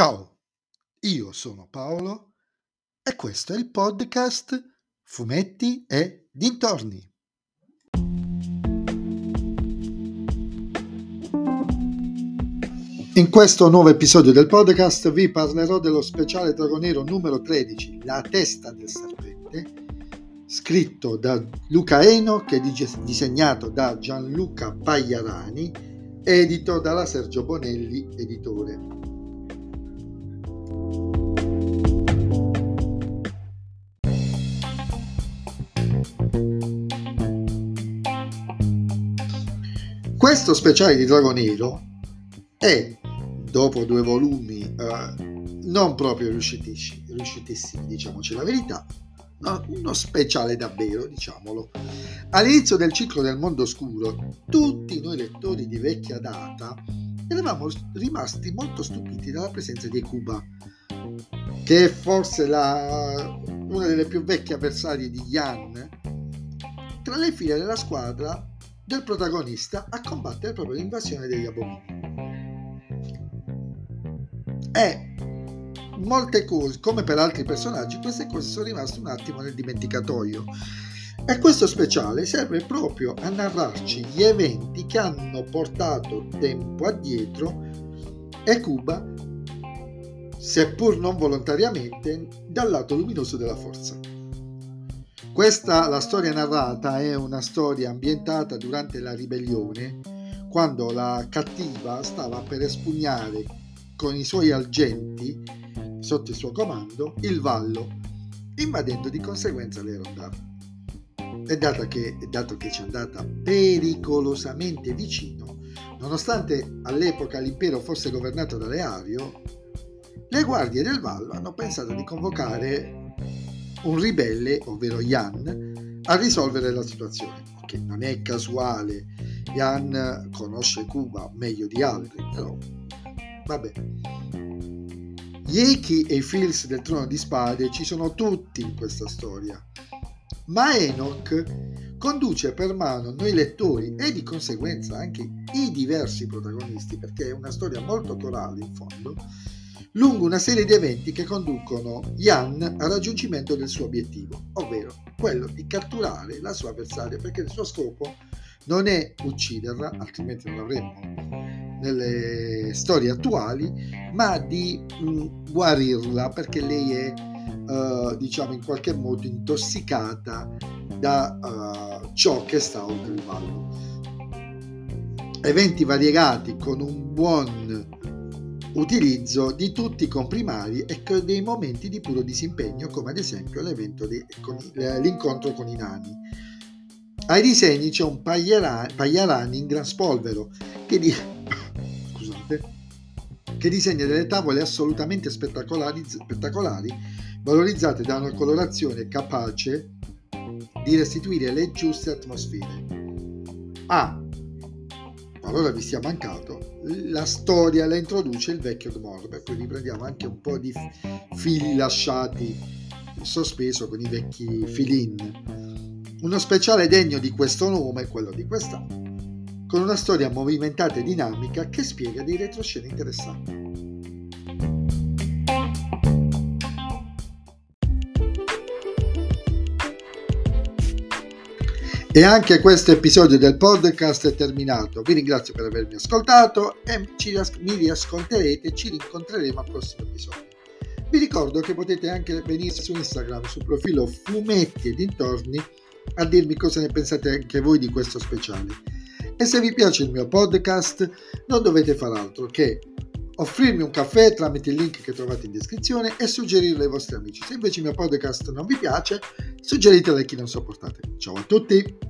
Ciao, io sono Paolo e questo è il podcast Fumetti e Dintorni. In questo nuovo episodio del podcast vi parlerò dello speciale dragonero numero 13, La testa del serpente, scritto da Luca Eno, che è disegnato da Gianluca Pagliarani, edito dalla Sergio Bonelli, editore. Questo speciale di Drago Nero è, dopo due volumi eh, non proprio riuscitissimi, riuscitissimi, diciamoci la verità, no, uno speciale davvero, diciamolo. All'inizio del ciclo del mondo oscuro, tutti noi lettori di vecchia data eravamo rimasti molto stupiti dalla presenza di Cuba, che è forse la, una delle più vecchie avversarie di Yan, tra le file della squadra del protagonista a combattere proprio l'invasione degli abomini. E molte cose, come per altri personaggi, queste cose sono rimaste un attimo nel dimenticatoio. E questo speciale serve proprio a narrarci gli eventi che hanno portato tempo addietro e Cuba, seppur non volontariamente, dal lato luminoso della forza. Questa, la storia narrata, è una storia ambientata durante la ribellione, quando la cattiva stava per espugnare con i suoi agenti, sotto il suo comando, il vallo, invadendo di conseguenza le rondate. E dato che, dato che ci è andata pericolosamente vicino, nonostante all'epoca l'impero fosse governato dalle Ario, le guardie del Vallo hanno pensato di convocare un ribelle, ovvero Jan, a risolvere la situazione. Che non è casuale, Jan conosce Cuba meglio di altri, però vabbè. Echi e i fils del trono di spade ci sono tutti in questa storia, ma Enoch conduce per mano noi lettori e di conseguenza anche i diversi protagonisti, perché è una storia molto corale in fondo, lungo una serie di eventi che conducono Yan al raggiungimento del suo obiettivo, ovvero quello di catturare la sua avversaria, perché il suo scopo non è ucciderla, altrimenti non l'avremmo nelle storie attuali, ma di mh, mm, guarirla perché lei è, uh, diciamo, in qualche modo intossicata da uh, ciò che sta oltre il vallo. Eventi variegati con un buon utilizzo di tutti i comprimari e dei momenti di puro disimpegno, come ad esempio di, con, l'incontro con i nani. Ai disegni c'è un Pagliarani in gran spolvero che, di, scusate, che disegna delle tavole assolutamente spettacolari, spettacolari, valorizzate da una colorazione capace di restituire le giuste atmosfere. Ah, allora vi sia mancato la storia la introduce il vecchio Gmorbe, poi riprendiamo anche un po' di fili lasciati in sospeso con i vecchi filin. Uno speciale degno di questo nome, quello di quest'anno, con una storia movimentata e dinamica che spiega dei retroscene interessanti. E anche questo episodio del podcast è terminato. Vi ringrazio per avermi ascoltato e ci, mi riascolterete e ci rincontreremo al prossimo episodio. Vi ricordo che potete anche venire su Instagram, sul profilo Fumetti e dintorni, a dirmi cosa ne pensate anche voi di questo speciale. E se vi piace il mio podcast, non dovete fare altro che offrirmi un caffè tramite il link che trovate in descrizione e suggerirlo ai vostri amici. Se invece il mio podcast non vi piace, suggeritelo a chi non sopportate. Ciao a tutti!